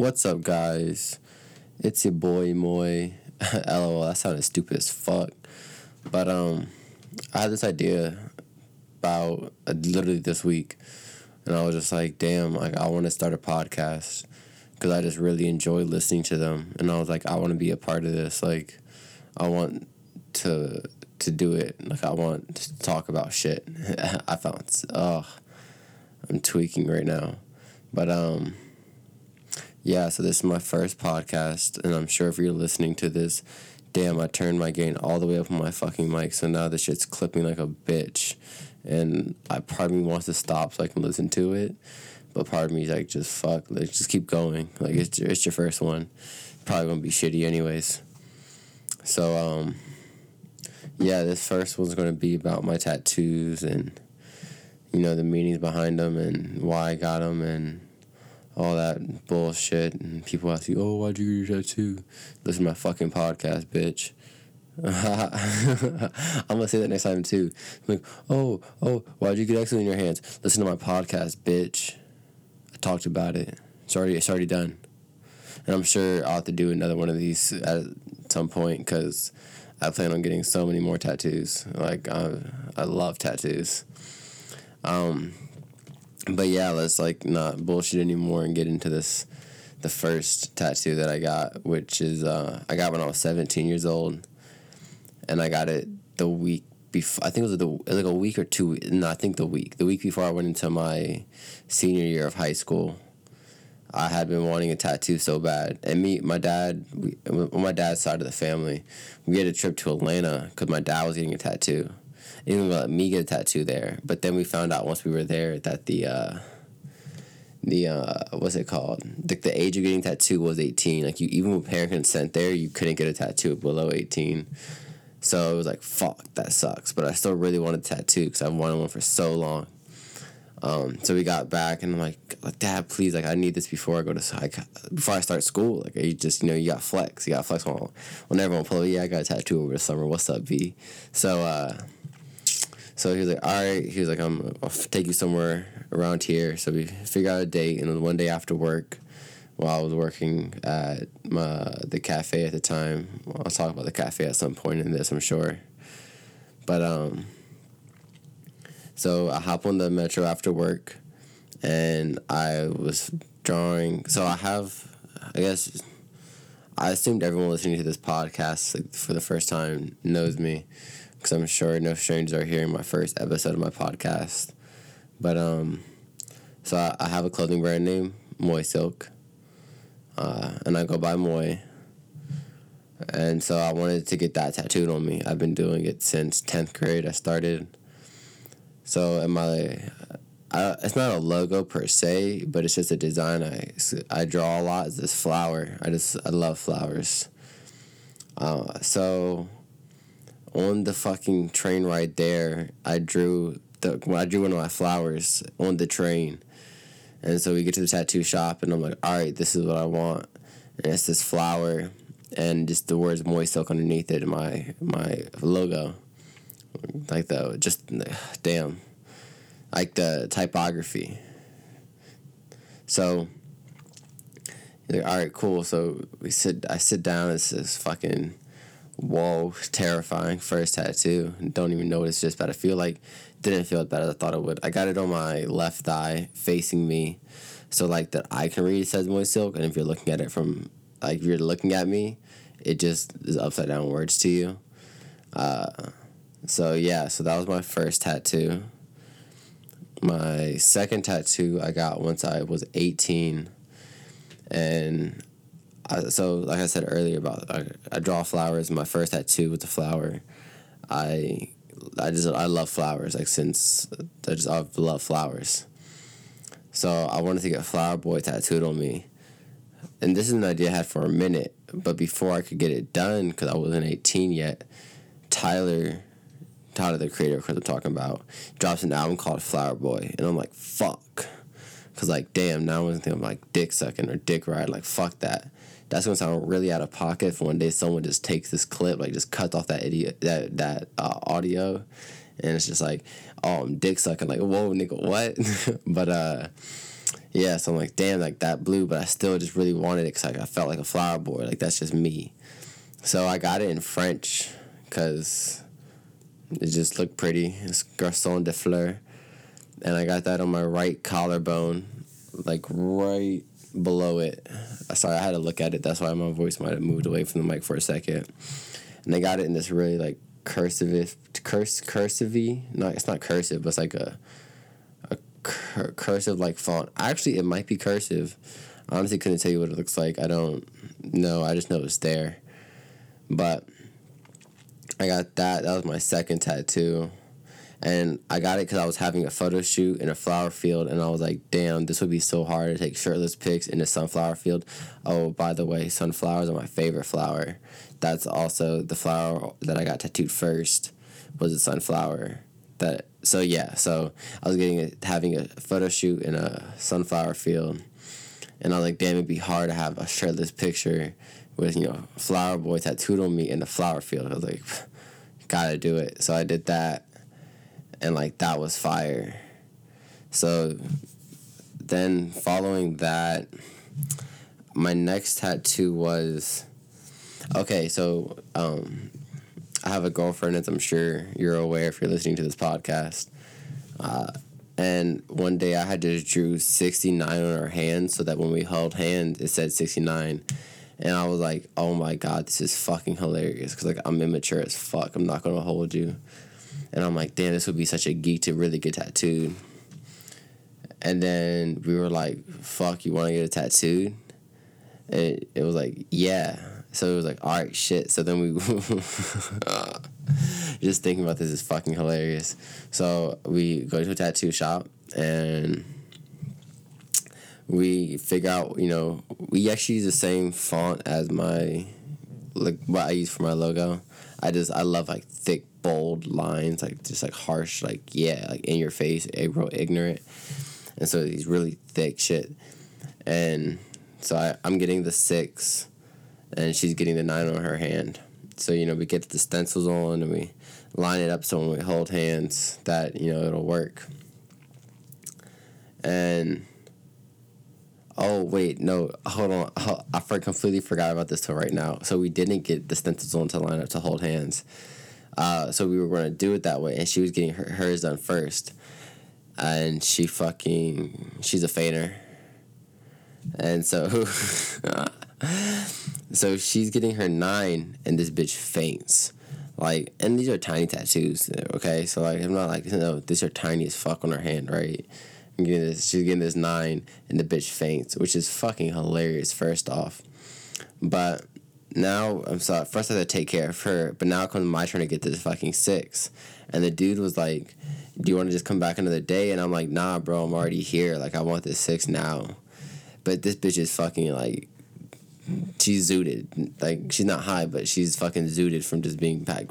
What's up, guys? It's your boy Moy. LOL, that sounded stupid as fuck. But um, I had this idea about uh, literally this week, and I was just like, damn, like I want to start a podcast because I just really enjoy listening to them, and I was like, I want to be a part of this. Like, I want to to do it. Like, I want to talk about shit. I found, oh, I'm tweaking right now, but um yeah, so this is my first podcast, and I'm sure if you're listening to this, damn, I turned my gain all the way up on my fucking mic, so now this shit's clipping like a bitch. And I part of me wants to stop so I can listen to it, but part of me is like, just fuck, like just keep going. Like it's your, it's your first one, probably gonna be shitty anyways. So um, yeah, this first one's gonna be about my tattoos and you know the meanings behind them and why I got them and all that bullshit. And people ask you, oh, why'd you get your tattoo? Listen to my fucking podcast, bitch. I'm gonna say that next time too. I'm like, oh, oh, why'd you get X in your hands? Listen to my podcast, bitch. I talked about it. It's already, it's already done. And I'm sure I'll have to do another one of these at some point because I plan on getting so many more tattoos. Like I, I love tattoos. Um, but yeah, let's like not bullshit anymore and get into this. The first tattoo that I got, which is uh, I got when I was seventeen years old, and I got it the week before. I think it was, the, like a week or two. No, I think the week. The week before I went into my senior year of high school. I had been wanting a tattoo so bad, and me, my dad, we, on my dad's side of the family, we had a trip to Atlanta because my dad was getting a tattoo even let me get a tattoo there. But then we found out once we were there that the uh, the uh, what's it called? The, the age of getting tattoo was eighteen. Like you, even with parent consent, there you couldn't get a tattoo below eighteen. So it was like, fuck, that sucks. But I still really wanted a tattoo because I've wanted one for so long. Um, so we got back and I'm like, Dad, please, like I need this before I go to like before I start school. Like you just you know you got flex, you got flex on. When everyone pull, yeah, I got a tattoo over the summer. What's up, B? So uh, so he was like, all right. He was like, I'm, I'll take you somewhere around here. So we figured out a date, and then one day after work, while I was working at my, the cafe at the time, I'll talk about the cafe at some point in this, I'm sure. But um, so I hop on the metro after work, and I was drawing. So I have, I guess, I assumed everyone listening to this podcast like, for the first time knows me because I'm sure no strangers are hearing my first episode of my podcast. But um, so I, I have a clothing brand name, Moy Silk, uh, and I go by Moy. And so I wanted to get that tattooed on me. I've been doing it since tenth grade. I started. So in my, I, it's not a logo per se, but it's just a design. I I draw a lot. It's this flower. I just I love flowers. Uh, so on the fucking train ride there, I drew the when I drew one of my flowers on the train. And so we get to the tattoo shop and I'm like, all right, this is what I want. And it's this flower and just the words moist silk underneath it, my my logo. Like the just damn. Like the typography. So like, all right, cool. So we sit I sit down, it's this fucking whoa, terrifying first tattoo. Don't even know what it's just but I feel like didn't feel as bad as I thought it would. I got it on my left thigh facing me. So like that I can read it says moist silk and if you're looking at it from like if you're looking at me, it just is upside down words to you. Uh, so yeah, so that was my first tattoo. My second tattoo I got once I was 18 and I, so like I said earlier about I, I draw flowers. My first tattoo with the flower. I I just I love flowers. Like since I just I love flowers. So I wanted to get Flower Boy tattooed on me, and this is an idea I had for a minute. But before I could get it done, because I wasn't eighteen yet, Tyler, Tyler the creator, of because I'm talking about, drops an album called Flower Boy, and I'm like, fuck, because like damn, now I'm thinking like dick sucking or dick ride, like fuck that that's gonna sound really out of pocket for one day someone just takes this clip, like just cuts off that idiot that that uh, audio, and it's just like, oh, I'm dick sucking, like whoa, nigga, what? but uh, yeah, so I'm like, damn, like that blue, but I still just really wanted it because like, I felt like a flower boy. Like that's just me. So I got it in French because it just looked pretty. It's Garçon de Fleur. And I got that on my right collarbone, like right below it. Sorry, I had to look at it. That's why my voice might have moved away from the mic for a second. And they got it in this really like cursive, curse, cursive No, it's not cursive, but it's like a a cur- cursive like font. Actually, it might be cursive. I honestly couldn't tell you what it looks like. I don't know. I just know it's there. But I got that. That was my second tattoo. And I got it because I was having a photo shoot in a flower field, and I was like, damn, this would be so hard to take shirtless pics in a sunflower field. Oh, by the way, sunflowers are my favorite flower. That's also the flower that I got tattooed first was a sunflower. That so yeah, so I was getting a, having a photo shoot in a sunflower field, and I was like, damn, it'd be hard to have a shirtless picture with you know flower boy tattooed on me in the flower field. I was like, gotta do it. So I did that, and like that was fire. So then following that, my next tattoo was okay. So um, I have a girlfriend, as I'm sure you're aware if you're listening to this podcast. Uh, and one day I had just drew 69 on her hand so that when we held hands, it said 69 and I was like, "Oh my god, this is fucking hilarious." Because like I'm immature as fuck. I'm not gonna hold you, and I'm like, "Damn, this would be such a geek to really get tattooed." And then we were like, "Fuck, you want to get a tattooed?" And it was like, "Yeah." So it was like, "All right, shit." So then we just thinking about this is fucking hilarious. So we go to a tattoo shop and we figure out, you know, we actually use the same font as my, like what I use for my logo. I just I love like thick, bold lines, like just like harsh, like yeah, like in your face, eh, real ignorant, and so these really thick shit, and so I I'm getting the six, and she's getting the nine on her hand. So you know we get the stencils on and we line it up so when we hold hands that you know it'll work. And Oh wait, no, hold on. I completely forgot about this till right now. So we didn't get the stencils to line up to hold hands. Uh, so we were going to do it that way, and she was getting her, hers done first, and she fucking she's a fainter, and so so she's getting her nine, and this bitch faints. Like, and these are tiny tattoos, okay? So like, I'm not like, know, these are tiny as fuck on her hand, right? Getting this, she's getting this nine, and the bitch faints, which is fucking hilarious. First off, but now I'm sorry. First I had to take care of her, but now it comes my turn to get this fucking six. And the dude was like, "Do you want to just come back another day?" And I'm like, "Nah, bro. I'm already here. Like I want this six now." But this bitch is fucking like, she's zooted. Like she's not high, but she's fucking zooted from just being back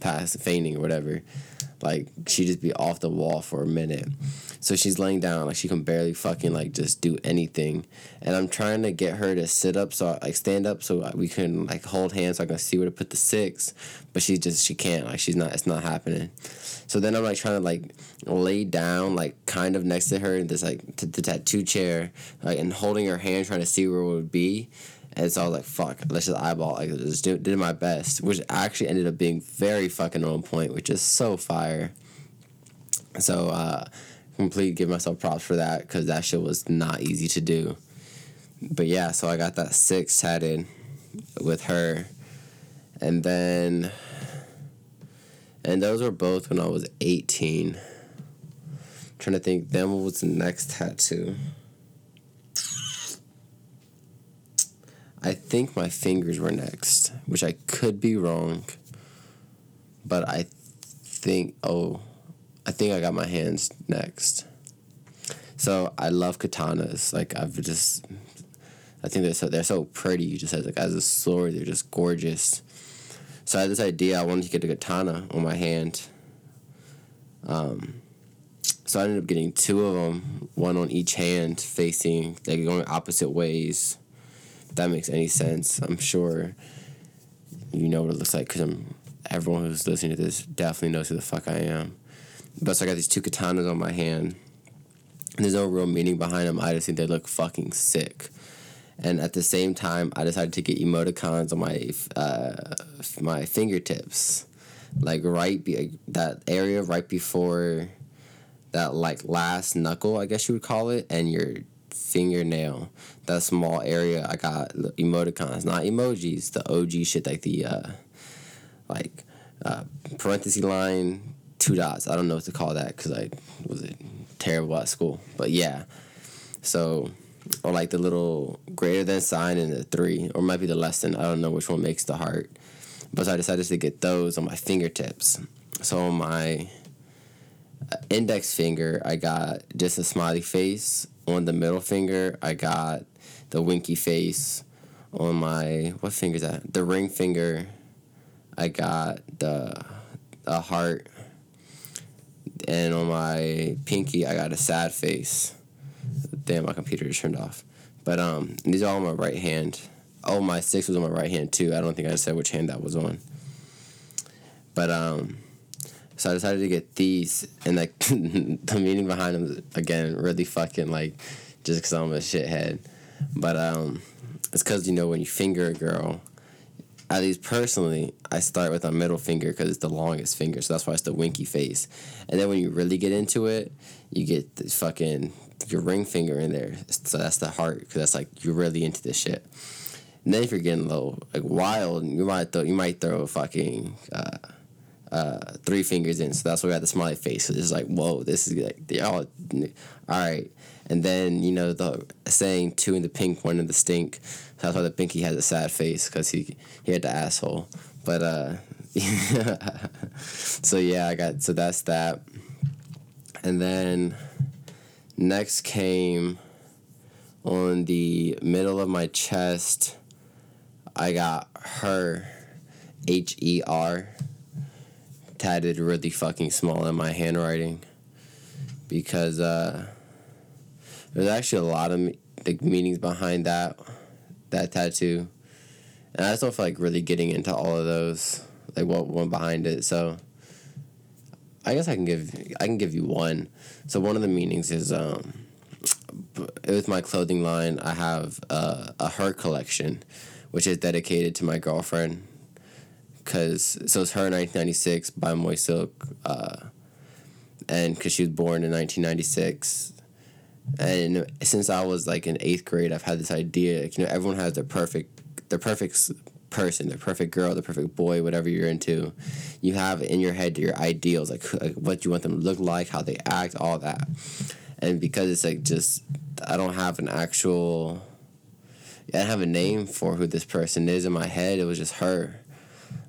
past fainting or whatever. Like she just be off the wall for a minute. So she's laying down, like she can barely fucking like just do anything. And I'm trying to get her to sit up, so I, like stand up, so we can like hold hands, so I can see where to put the six. But she just she can't, like she's not, it's not happening. So then I'm like trying to like lay down, like kind of next to her in this like t- the tattoo chair, like and holding her hand, trying to see where it would be. And so I was like, fuck, let's just eyeball. Like, just do, did my best, which actually ended up being very fucking on point, which is so fire. So, uh, complete give myself props for that because that shit was not easy to do. But yeah, so I got that six tatted with her, and then, and those were both when I was eighteen. I'm trying to think, then what was the next tattoo? I think my fingers were next, which I could be wrong, but I think oh I think I got my hands next. So I love katanas. Like I've just, I think they're so they're so pretty. Just as like as a sword, they're just gorgeous. So I had this idea. I wanted to get a katana on my hand. Um, so I ended up getting two of them, one on each hand, facing like going opposite ways. That makes any sense. I'm sure you know what it looks like because I'm. Everyone who's listening to this definitely knows who the fuck I am. But so I got these two katanas on my hand. There's no real meaning behind them. I just think they look fucking sick. And at the same time, I decided to get emoticons on my uh, my fingertips, like right be- that area right before that like last knuckle, I guess you would call it, and your fingernail. That small area, I got emoticons, not emojis. The OG shit, like the uh, like uh, parenthesis line, two dots. I don't know what to call that because I was terrible at school. But yeah, so or like the little greater than sign and the three, or might be the less than. I don't know which one makes the heart. But so I decided to get those on my fingertips. So on my uh, index finger, I got just a smiley face. On the middle finger, I got the winky face. On my what finger is that? The ring finger, I got the a heart. And on my pinky, I got a sad face. Damn, my computer just turned off. But um, these are all on my right hand. Oh, my six was on my right hand too. I don't think I said which hand that was on. But um, so I decided to get these, and like the meaning behind them again, really fucking like, just because I'm a shithead. But um, it's because you know when you finger a girl, at least personally, I start with a middle finger because it's the longest finger, so that's why it's the winky face. And then when you really get into it, you get this fucking your ring finger in there. So that's the heart because that's like you're really into this shit. And then if you're getting a little like wild, you might throw you might throw a fucking uh, uh, three fingers in. So that's why we got the smiley face. So it's like whoa, this is like they all all right. And then you know the saying two in the pink, one in the stink. So that's why the pinky has a sad face because he he had the asshole. But uh, so yeah, I got so that's that. And then Next came on the middle of my chest. I got her, H E R, tatted really fucking small in my handwriting because uh, there's actually a lot of the meanings behind that that tattoo, and I just don't feel like really getting into all of those, like what went behind it. So I guess I can give I can give you one. So one of the meanings is um, with my clothing line, I have uh, a her collection, which is dedicated to my girlfriend. Cause so it's her in 1996 by Moist Silk, uh, and because she was born in 1996, and since I was like in eighth grade, I've had this idea. You know, everyone has their perfect, their perfect person, the perfect girl, the perfect boy, whatever you're into. You have in your head your ideals, like, like what you want them to look like, how they act, all that. And because it's like just, I don't have an actual, I don't have a name for who this person is in my head. It was just her.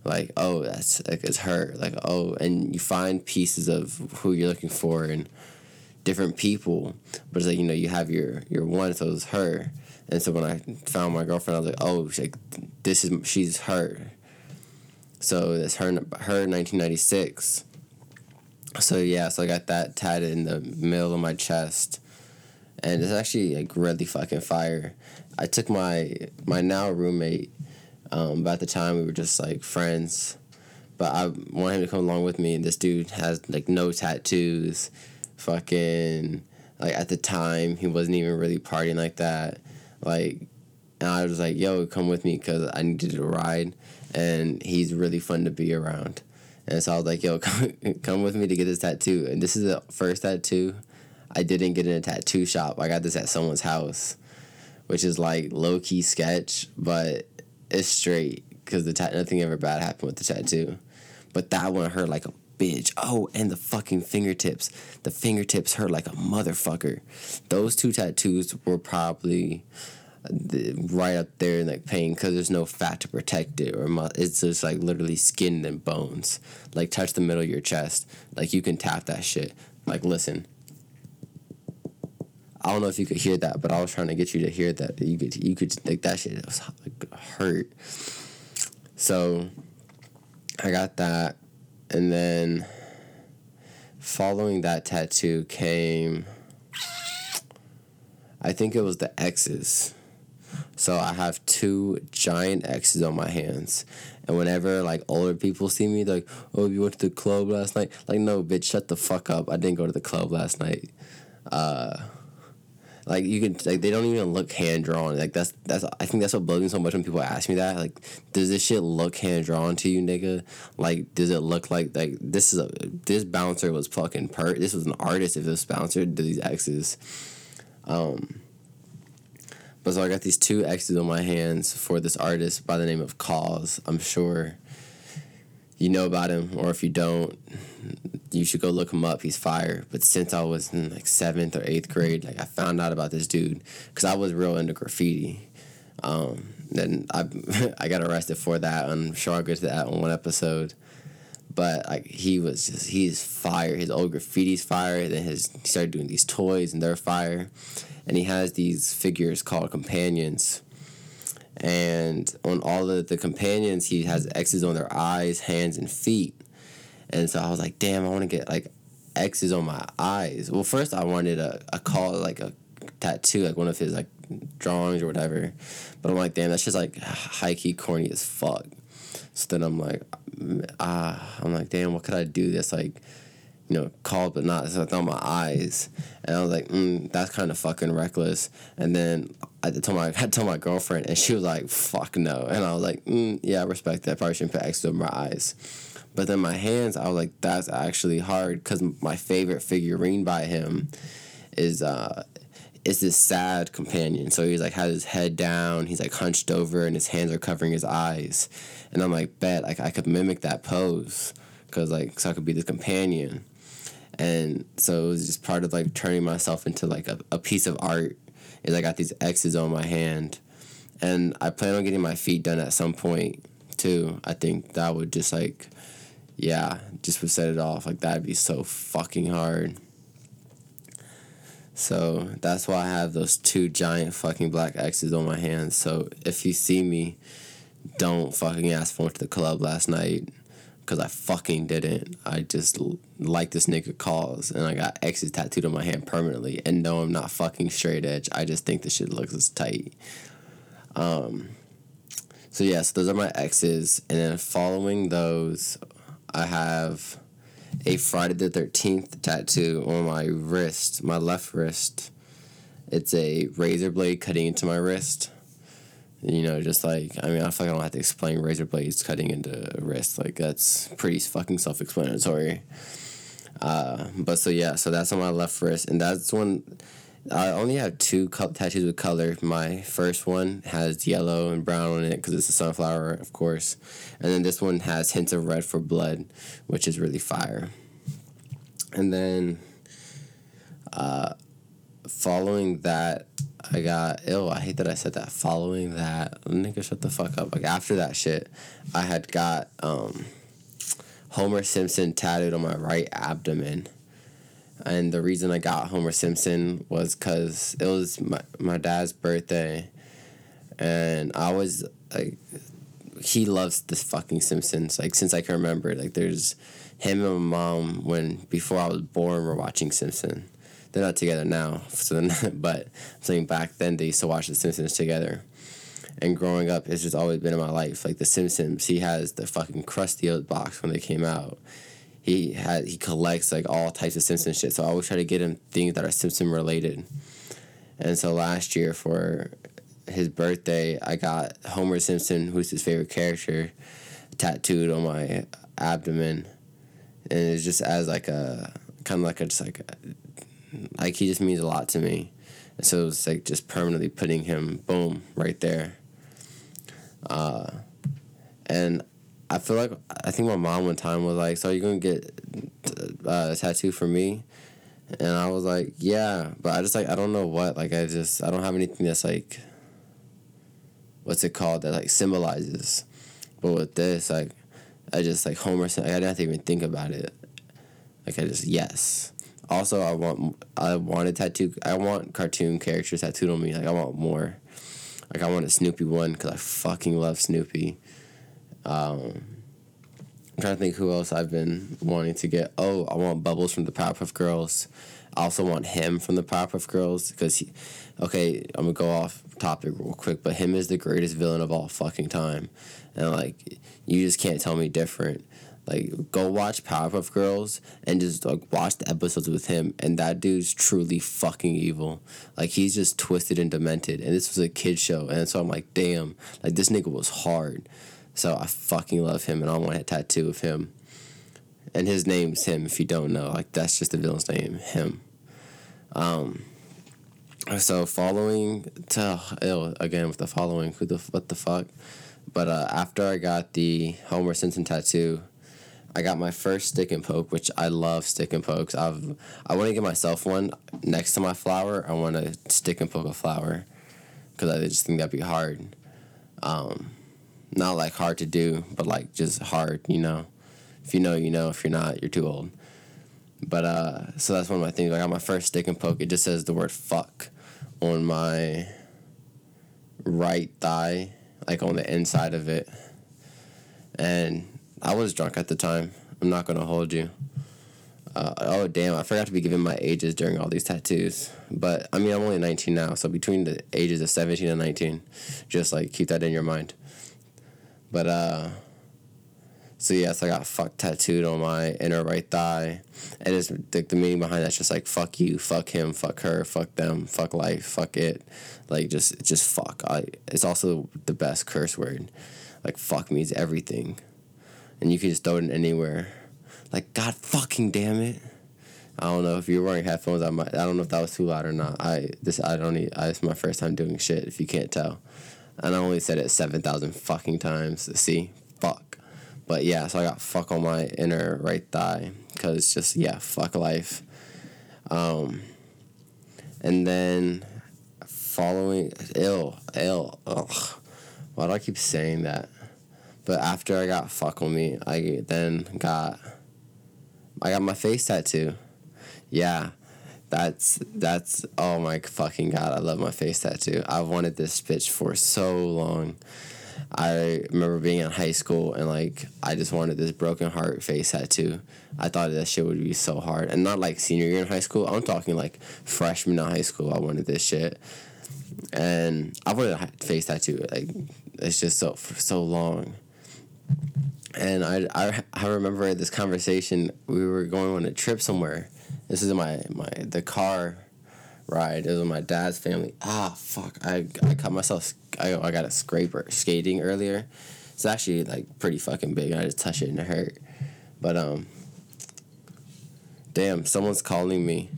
Like, oh, that's like it's her. Like, oh, and you find pieces of who you're looking for and different people, but it's like you know you have your your one, so it's her and so when I found my girlfriend, I was like, oh, like, this is she's her. So that's her her nineteen ninety six. So yeah, so I got that tatted in the middle of my chest, and it's actually like really fucking fire. I took my my now roommate. Um, but at the time we were just like friends, but I wanted him to come along with me. And this dude has like no tattoos, fucking like at the time he wasn't even really partying like that like, and I was like, yo, come with me because I needed a ride. And he's really fun to be around. And so I was like, yo, come, come with me to get this tattoo. And this is the first tattoo I didn't get in a tattoo shop. I got this at someone's house, which is like low key sketch, but it's straight because the tat- nothing ever bad happened with the tattoo. But that one hurt like a bitch. Oh, and the fucking fingertips. The fingertips hurt like a motherfucker. Those two tattoos were probably the, right up there in like pain because there's no fat to protect it or mu- it's just like literally skin and bones. Like touch the middle of your chest. Like you can tap that shit. Like listen. I don't know if you could hear that, but I was trying to get you to hear that. You could, you could like that shit. Was like hurt. So, I got that and then following that tattoo came I think it was the X's. So I have two giant X's on my hands. And whenever like older people see me, like, oh, you went to the club last night? Like, no, bitch, shut the fuck up. I didn't go to the club last night. Uh, like you can like they don't even look hand drawn. Like that's that's I think that's what blows me so much when people ask me that. Like, does this shit look hand drawn to you, nigga? Like, does it look like like this is a this bouncer was fucking per this was an artist if this bouncer did these X's. Um but so I got these two X's on my hands for this artist by the name of KAWS. I'm sure you know about him, or if you don't, you should go look him up. He's fire. But since I was in like seventh or eighth grade, like I found out about this dude because I was real into graffiti. Um, then I I got arrested for that. I'm sure I'll get to that on one episode. But like he was just he's fire. His old graffiti's fire. Then his he started doing these toys and they're fire, and he has these figures called companions and on all of the companions he has x's on their eyes hands and feet and so i was like damn i want to get like x's on my eyes well first i wanted a, a call like a tattoo like one of his like drawings or whatever but i'm like damn that's just like high key corny as fuck so then i'm like ah i'm like damn what could i do this like you know, called but not so I on my eyes. And I was like, mm, that's kind of fucking reckless. And then I told my I told my girlfriend, and she was like, fuck no. And I was like, mm, yeah, I respect that. Probably shouldn't put X on my eyes. But then my hands, I was like, that's actually hard because my favorite figurine by him is uh is this sad companion. So he's like has his head down, he's like hunched over, and his hands are covering his eyes. And I'm like, bet like I could mimic that pose, cause like so I could be the companion and so it was just part of like turning myself into like a, a piece of art is i got these x's on my hand and i plan on getting my feet done at some point too i think that would just like yeah just would set it off like that'd be so fucking hard so that's why i have those two giant fucking black x's on my hands so if you see me don't fucking ask for to the club last night because I fucking didn't. I just like this nigga KAWS, and I got X's tattooed on my hand permanently. And no, I'm not fucking straight edge. I just think the shit looks as tight. Um, so yes, yeah, so those are my X's, and then following those, I have a Friday the Thirteenth tattoo on my wrist, my left wrist. It's a razor blade cutting into my wrist you know, just like I mean, I fucking don't have to explain razor blades cutting into a wrist. Like that's pretty fucking self explanatory. Uh, but so yeah, so that's on my left wrist, and that's one. I only have two cup tattoos with color. My first one has yellow and brown on it because it's a sunflower, of course, and then this one has hints of red for blood, which is really fire. And then, uh, following that, I got ill. I hate that I said that. Following that, nigga, shut the fuck up. Like after that shit, I had got um, Homer Simpson tattooed on my right abdomen, and the reason I got Homer Simpson was because it was my my dad's birthday, and I was like, he loves the fucking Simpsons. Like since I can remember, like there's him and my mom when before I was born were watching Simpson they're not together now. So then, but I'm saying back then they used to watch The Simpsons together. And growing up, it's just always been in my life. Like The Simpsons, he has the fucking crusty old box when they came out. He had he collects like all types of Simpson shit. So I always try to get him things that are Simpson related. And so last year for his birthday, I got Homer Simpson, who's his favorite character, tattooed on my abdomen, and it's just as like a kind of like a just like a like he just means a lot to me. And so it's like just permanently putting him boom right there. Uh, I feel like I think my mom one time was like, "So you're gonna get uh, a tattoo for me?" And I was like, "Yeah," but I just like I don't know what. Like I just I don't have anything that's like what's it called that like symbolizes. But with this, like I just like Homer. I didn't have to even think about it. Like I just yes. Also, I want I want a tattoo. I want cartoon characters tattooed on me. Like I want more. Like I want a Snoopy one because I fucking love Snoopy. Um, I'm trying to think who else I've been wanting to get. Oh, I want Bubbles from the Powerpuff Girls. I also want him from the Powerpuff Girls because he. Okay, I'm gonna go off topic real quick, but him is the greatest villain of all fucking time, and like you just can't tell me different. Like go watch Powerpuff Girls and just like watch the episodes with him and that dude's truly fucking evil. Like he's just twisted and demented and this was a kid show and so I'm like damn, like this nigga was hard. So I fucking love him and I want a tattoo of him. And his name's him if you don't know. Like that's just the villain's name, him. Um so following to again with the following who the what the fuck but uh, after i got the homer simpson tattoo i got my first stick and poke which i love stick and pokes i've i want to get myself one next to my flower i want to stick and poke a flower because i just think that'd be hard um, not like hard to do but like just hard you know if you know you know if you're not you're too old but uh, so that's one of my things. I got my first stick and poke. It just says the word fuck on my right thigh, like on the inside of it. And I was drunk at the time. I'm not gonna hold you. Uh, oh damn! I forgot to be given my ages during all these tattoos. But I mean, I'm only 19 now, so between the ages of 17 and 19, just like keep that in your mind. But uh, so yes, I got fuck tattooed on my inner right thigh, and it's the, the meaning behind that's just like fuck you, fuck him, fuck her, fuck them, fuck life, fuck it, like just just fuck. I it's also the best curse word, like fuck means everything, and you can just throw it in anywhere, like God fucking damn it. I don't know if you're wearing headphones. I might. I don't know if that was too loud or not. I this I don't need. I, it's my first time doing shit. If you can't tell, and I only said it seven thousand fucking times. See, fuck. But yeah, so I got fuck on my inner right thigh because just yeah, fuck life. Um, and then following ill ill ugh, why do I keep saying that? But after I got fuck on me, I then got I got my face tattoo. Yeah, that's that's oh my fucking god! I love my face tattoo. I've wanted this bitch for so long. I remember being in high school and like I just wanted this broken heart face tattoo. I thought that shit would be so hard, and not like senior year in high school. I'm talking like freshman in high school. I wanted this shit, and I wanted a face tattoo. Like it's just so for so long. And I, I, I remember this conversation. We were going on a trip somewhere. This is my my the car ride. It was my dad's family. Ah, fuck! I I cut myself. I I got a scraper skating earlier. It's actually like pretty fucking big. I just touched it and it hurt. But um. Damn, someone's calling me.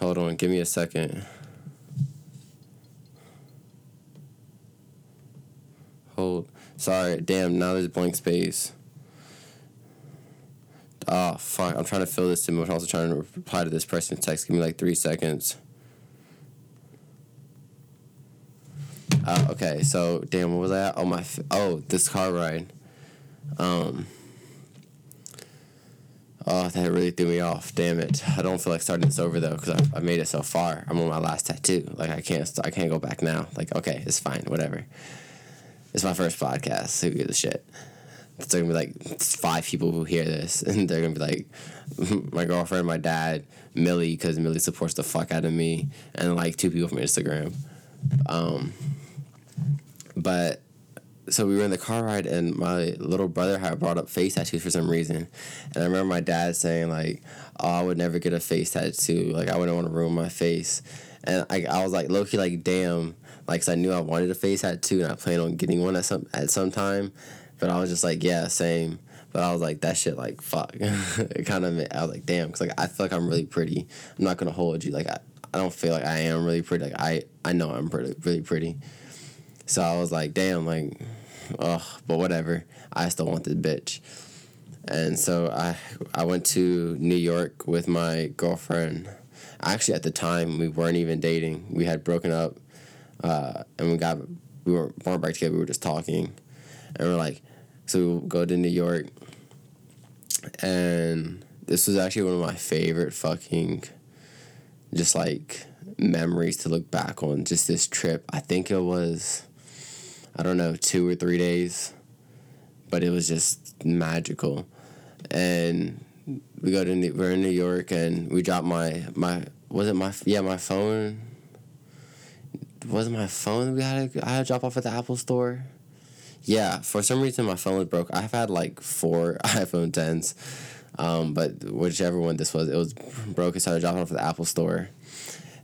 Hold on, give me a second. Hold. Sorry, damn, now there's blank space. Oh, fuck. I'm trying to fill this in, but I'm also trying to reply to this person's text. Give me like three seconds. Uh, okay, so damn, what was that? Oh my, oh this car ride. Um. Oh, that really threw me off. Damn it! I don't feel like starting this over though, because I, I made it so far. I'm on my last tattoo. Like I can't, I can't go back now. Like okay, it's fine, whatever. It's my first podcast. Who gives a shit? It's gonna be like five people who hear this, and they're gonna be like, my girlfriend, my dad, Millie, because Millie supports the fuck out of me, and like two people from Instagram. Um, but so we were in the car ride, and my little brother had brought up face tattoos for some reason, and I remember my dad saying like, "Oh, I would never get a face tattoo. Like, I wouldn't want to ruin my face." And I, I was like, low like, damn, like, cause I knew I wanted a face tattoo, and I planned on getting one at some at some time, but I was just like, yeah, same. But I was like, that shit, like, fuck. it kind of, I was like, damn, cause like I feel like I'm really pretty. I'm not gonna hold you. Like, I, I don't feel like I am really pretty. Like, I, I know I'm pretty, really pretty. So I was like, damn, like, ugh, but whatever. I still want this bitch. And so I I went to New York with my girlfriend. Actually, at the time, we weren't even dating. We had broken up, uh, and we got we were weren't back together. We were just talking, and we're like, so we go to New York, and this was actually one of my favorite fucking, just like memories to look back on. Just this trip. I think it was I don't know, two or three days. But it was just magical. And we go to New, we're in New York and we dropped my my was it my yeah my phone was it my phone we had to, I had to drop off at the Apple store yeah, for some reason my phone was broke. I've had like four iPhone 10s, um, but whichever one this was, it was broken. So I dropped it off at the Apple store.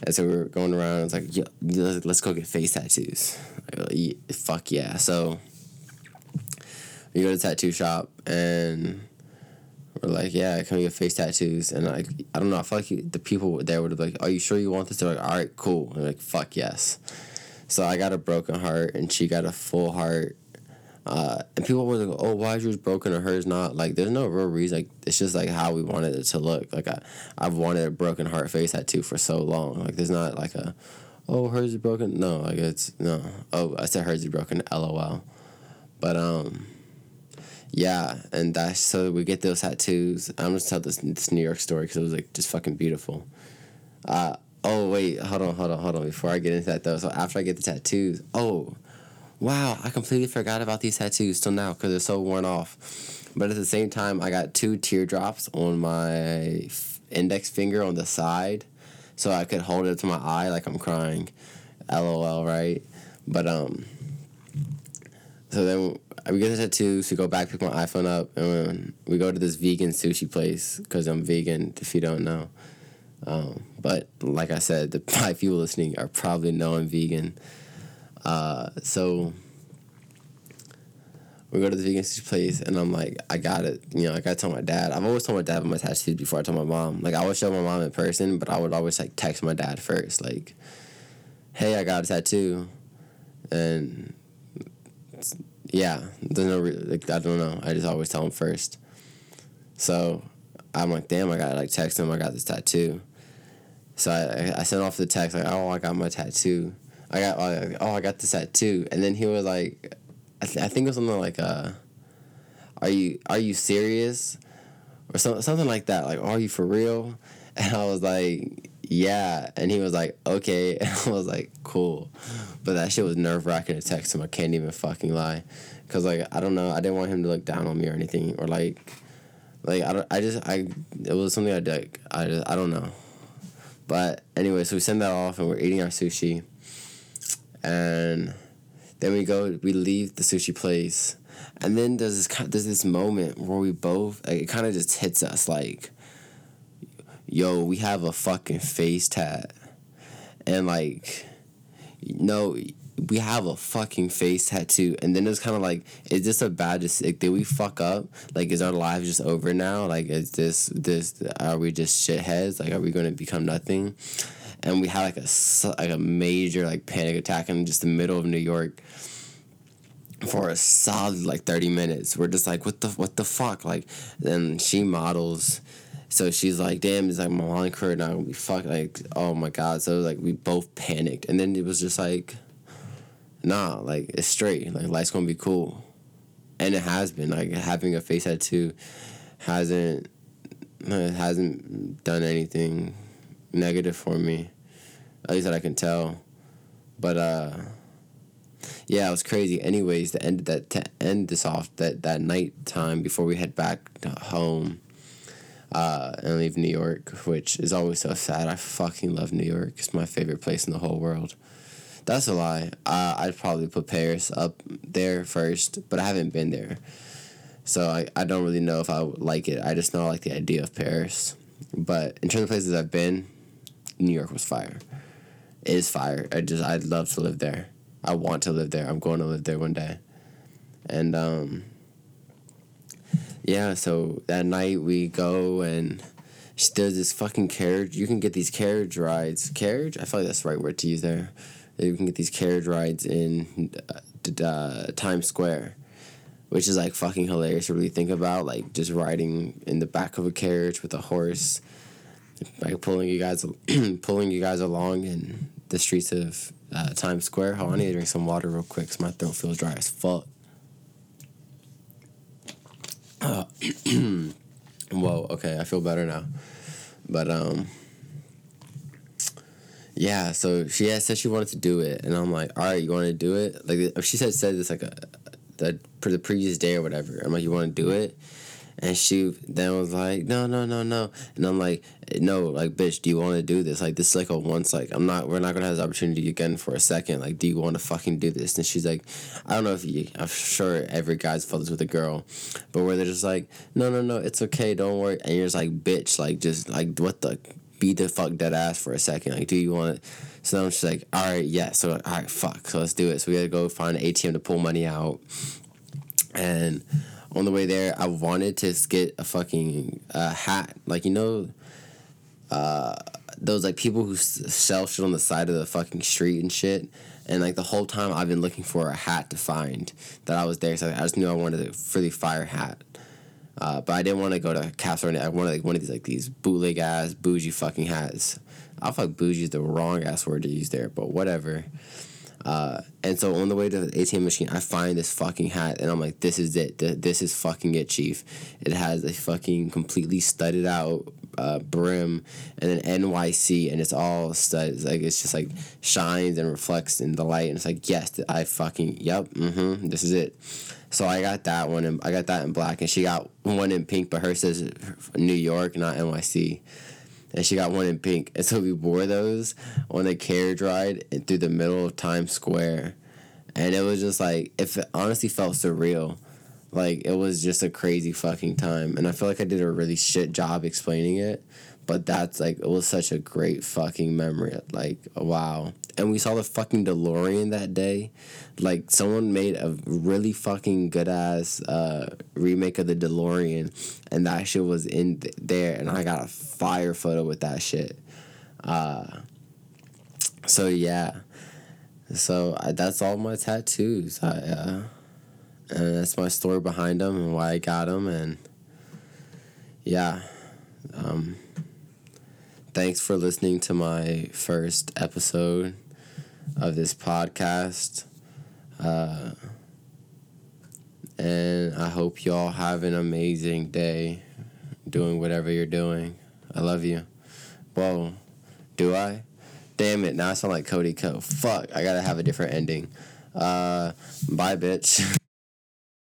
And so we were going around. It's like, yeah, let's go get face tattoos. Like, fuck yeah! So we go to the tattoo shop and we're like, yeah, can we get face tattoos? And like, I don't know. I feel like the people there would be like, are you sure you want this? They're like, all right, cool. And like, fuck yes. So I got a broken heart and she got a full heart. Uh, and people were like, "Oh, why is yours broken or hers not?" Like, there's no real reason. Like, it's just like how we wanted it to look. Like, I, I've wanted a broken heart face tattoo for so long. Like, there's not like a, oh, hers is broken. No, like it's no. Oh, I said hers is broken. LOL. But um, yeah, and that's so we get those tattoos. I'm just tell this this New York story because it was like just fucking beautiful. Uh, oh wait, hold on, hold on, hold on. Before I get into that though, so after I get the tattoos, oh wow, I completely forgot about these tattoos till now because they're so worn off. But at the same time, I got two teardrops on my index finger on the side, so I could hold it to my eye like I'm crying. LOL, right? But um, so then we get the tattoos. We go back, pick my iPhone up, and we go to this vegan sushi place because I'm vegan. If you don't know, um, but like I said, the five people listening are probably I'm vegan. Uh, so we go to the vegan sushi place, and I'm like, I got it. You know, I tell my dad. I've always told my dad about my tattoos before I told my mom. Like I would show my mom in person, but I would always like text my dad first, like, "Hey, I got a tattoo," and yeah, there's no like I don't know. I just always tell him first. So I'm like, damn, I gotta like text him. I got this tattoo. So I I sent off the text like, oh, I got my tattoo. I got oh I got this tattoo, and then he was like, I, th- I think it was something like uh, are you are you serious, or something something like that. Like, are you for real? And I was like, yeah. And he was like, okay. And I was like, cool. But that shit was nerve wracking to text him. I can't even fucking lie. Cause like I don't know, I didn't want him to look down on me or anything, or like, like I don't, I just I it was something I did. I just I don't know. But anyway, so we send that off and we're eating our sushi and then we go we leave the sushi place. And then there's this there's this moment where we both like, it kind of just hits us like yo we have a fucking face tat. And like no we have a fucking face tattoo. And then it's kind of like is this a bad like did we fuck up? Like is our lives just over now? Like is this this are we just shitheads? Like are we to become nothing and we had like a like a major like panic attack in just the middle of New York for a solid like 30 minutes. We're just like what the what the fuck? Like then she models. So she's like damn it's like my career not gonna be fuck like oh my god. So like we both panicked. And then it was just like nah like it's straight. Like life's gonna be cool. And it has been. Like having a face tattoo hasn't uh, hasn't done anything negative for me at least that I can tell. But uh, yeah, it was crazy. Anyways, the end that to end this off that that night time before we head back home. Uh, and leave New York, which is always so sad. I fucking love New York. It's my favorite place in the whole world. That's a lie. Uh, I'd probably put Paris up there first, but I haven't been there. So I, I don't really know if I like it. I just know I like the idea of Paris. But in terms of places I've been, New York was fire is fire. I just I'd love to live there. I want to live there. I'm going to live there one day. And um yeah, so that night we go and there's this fucking carriage. You can get these carriage rides. Carriage? I feel like that's the right word to use there. You can get these carriage rides in uh, uh, Times Square, which is like fucking hilarious to really think about. Like just riding in the back of a carriage with a horse, like pulling you guys, pulling you guys along, in the streets of uh, Times Square. I need to drink some water real quick because my throat feels dry as fuck. Uh, whoa, okay, I feel better now. But, um, yeah, so she had said she wanted to do it, and I'm like, all right, you want to do it? Like, she said, said this like a, the, for the previous day or whatever. I'm like, you want to do it? And she then was like, no, no, no, no. And I'm like, no, like, bitch, do you want to do this? Like, this is like a once, like, I'm not, we're not going to have this opportunity again for a second. Like, do you want to fucking do this? And she's like, I don't know if you, I'm sure every guy's felt this with a girl, but where they're just like, no, no, no, it's okay, don't worry. And you're just like, bitch, like, just, like, what the, be the fuck dead ass for a second. Like, do you want it? So then she's like, all right, yeah. So, all right, fuck. So let's do it. So we to go find an ATM to pull money out. And, on the way there, I wanted to get a fucking uh, hat. Like, you know, uh, those like people who sell shit on the side of the fucking street and shit. And like the whole time, I've been looking for a hat to find that I was there. So I just knew I wanted a really fire hat. Uh, but I didn't want to go to Castle. I wanted like one of these like these bootleg ass bougie fucking hats. I like bougie is the wrong ass word to use there, but whatever. Uh, and so on the way to the ATM machine, I find this fucking hat, and I'm like, "This is it. This is fucking it, chief." It has a fucking completely studded out uh, brim, and then NYC, and it's all studs. Like it's just like shines and reflects in the light, and it's like, yes, I fucking yep, mm-hmm, this is it. So I got that one, and I got that in black, and she got one in pink, but hers says New York, not NYC and she got one in pink. And so we wore those on a carriage ride through the middle of Times Square. And it was just like, it honestly felt surreal. Like, it was just a crazy fucking time. And I feel like I did a really shit job explaining it. But that's like, it was such a great fucking memory. Like, wow and we saw the fucking DeLorean that day. Like someone made a really fucking good ass uh, remake of the DeLorean, and that shit was in th- there, and I got a fire photo with that shit. Uh, so yeah, so I, that's all my tattoos. I uh, and that's my story behind them and why I got them, and yeah. Um, thanks for listening to my first episode of this podcast. Uh, and I hope y'all have an amazing day doing whatever you're doing. I love you. Whoa, do I? Damn it, now I sound like Cody Ko. Fuck, I gotta have a different ending. Uh, bye, bitch.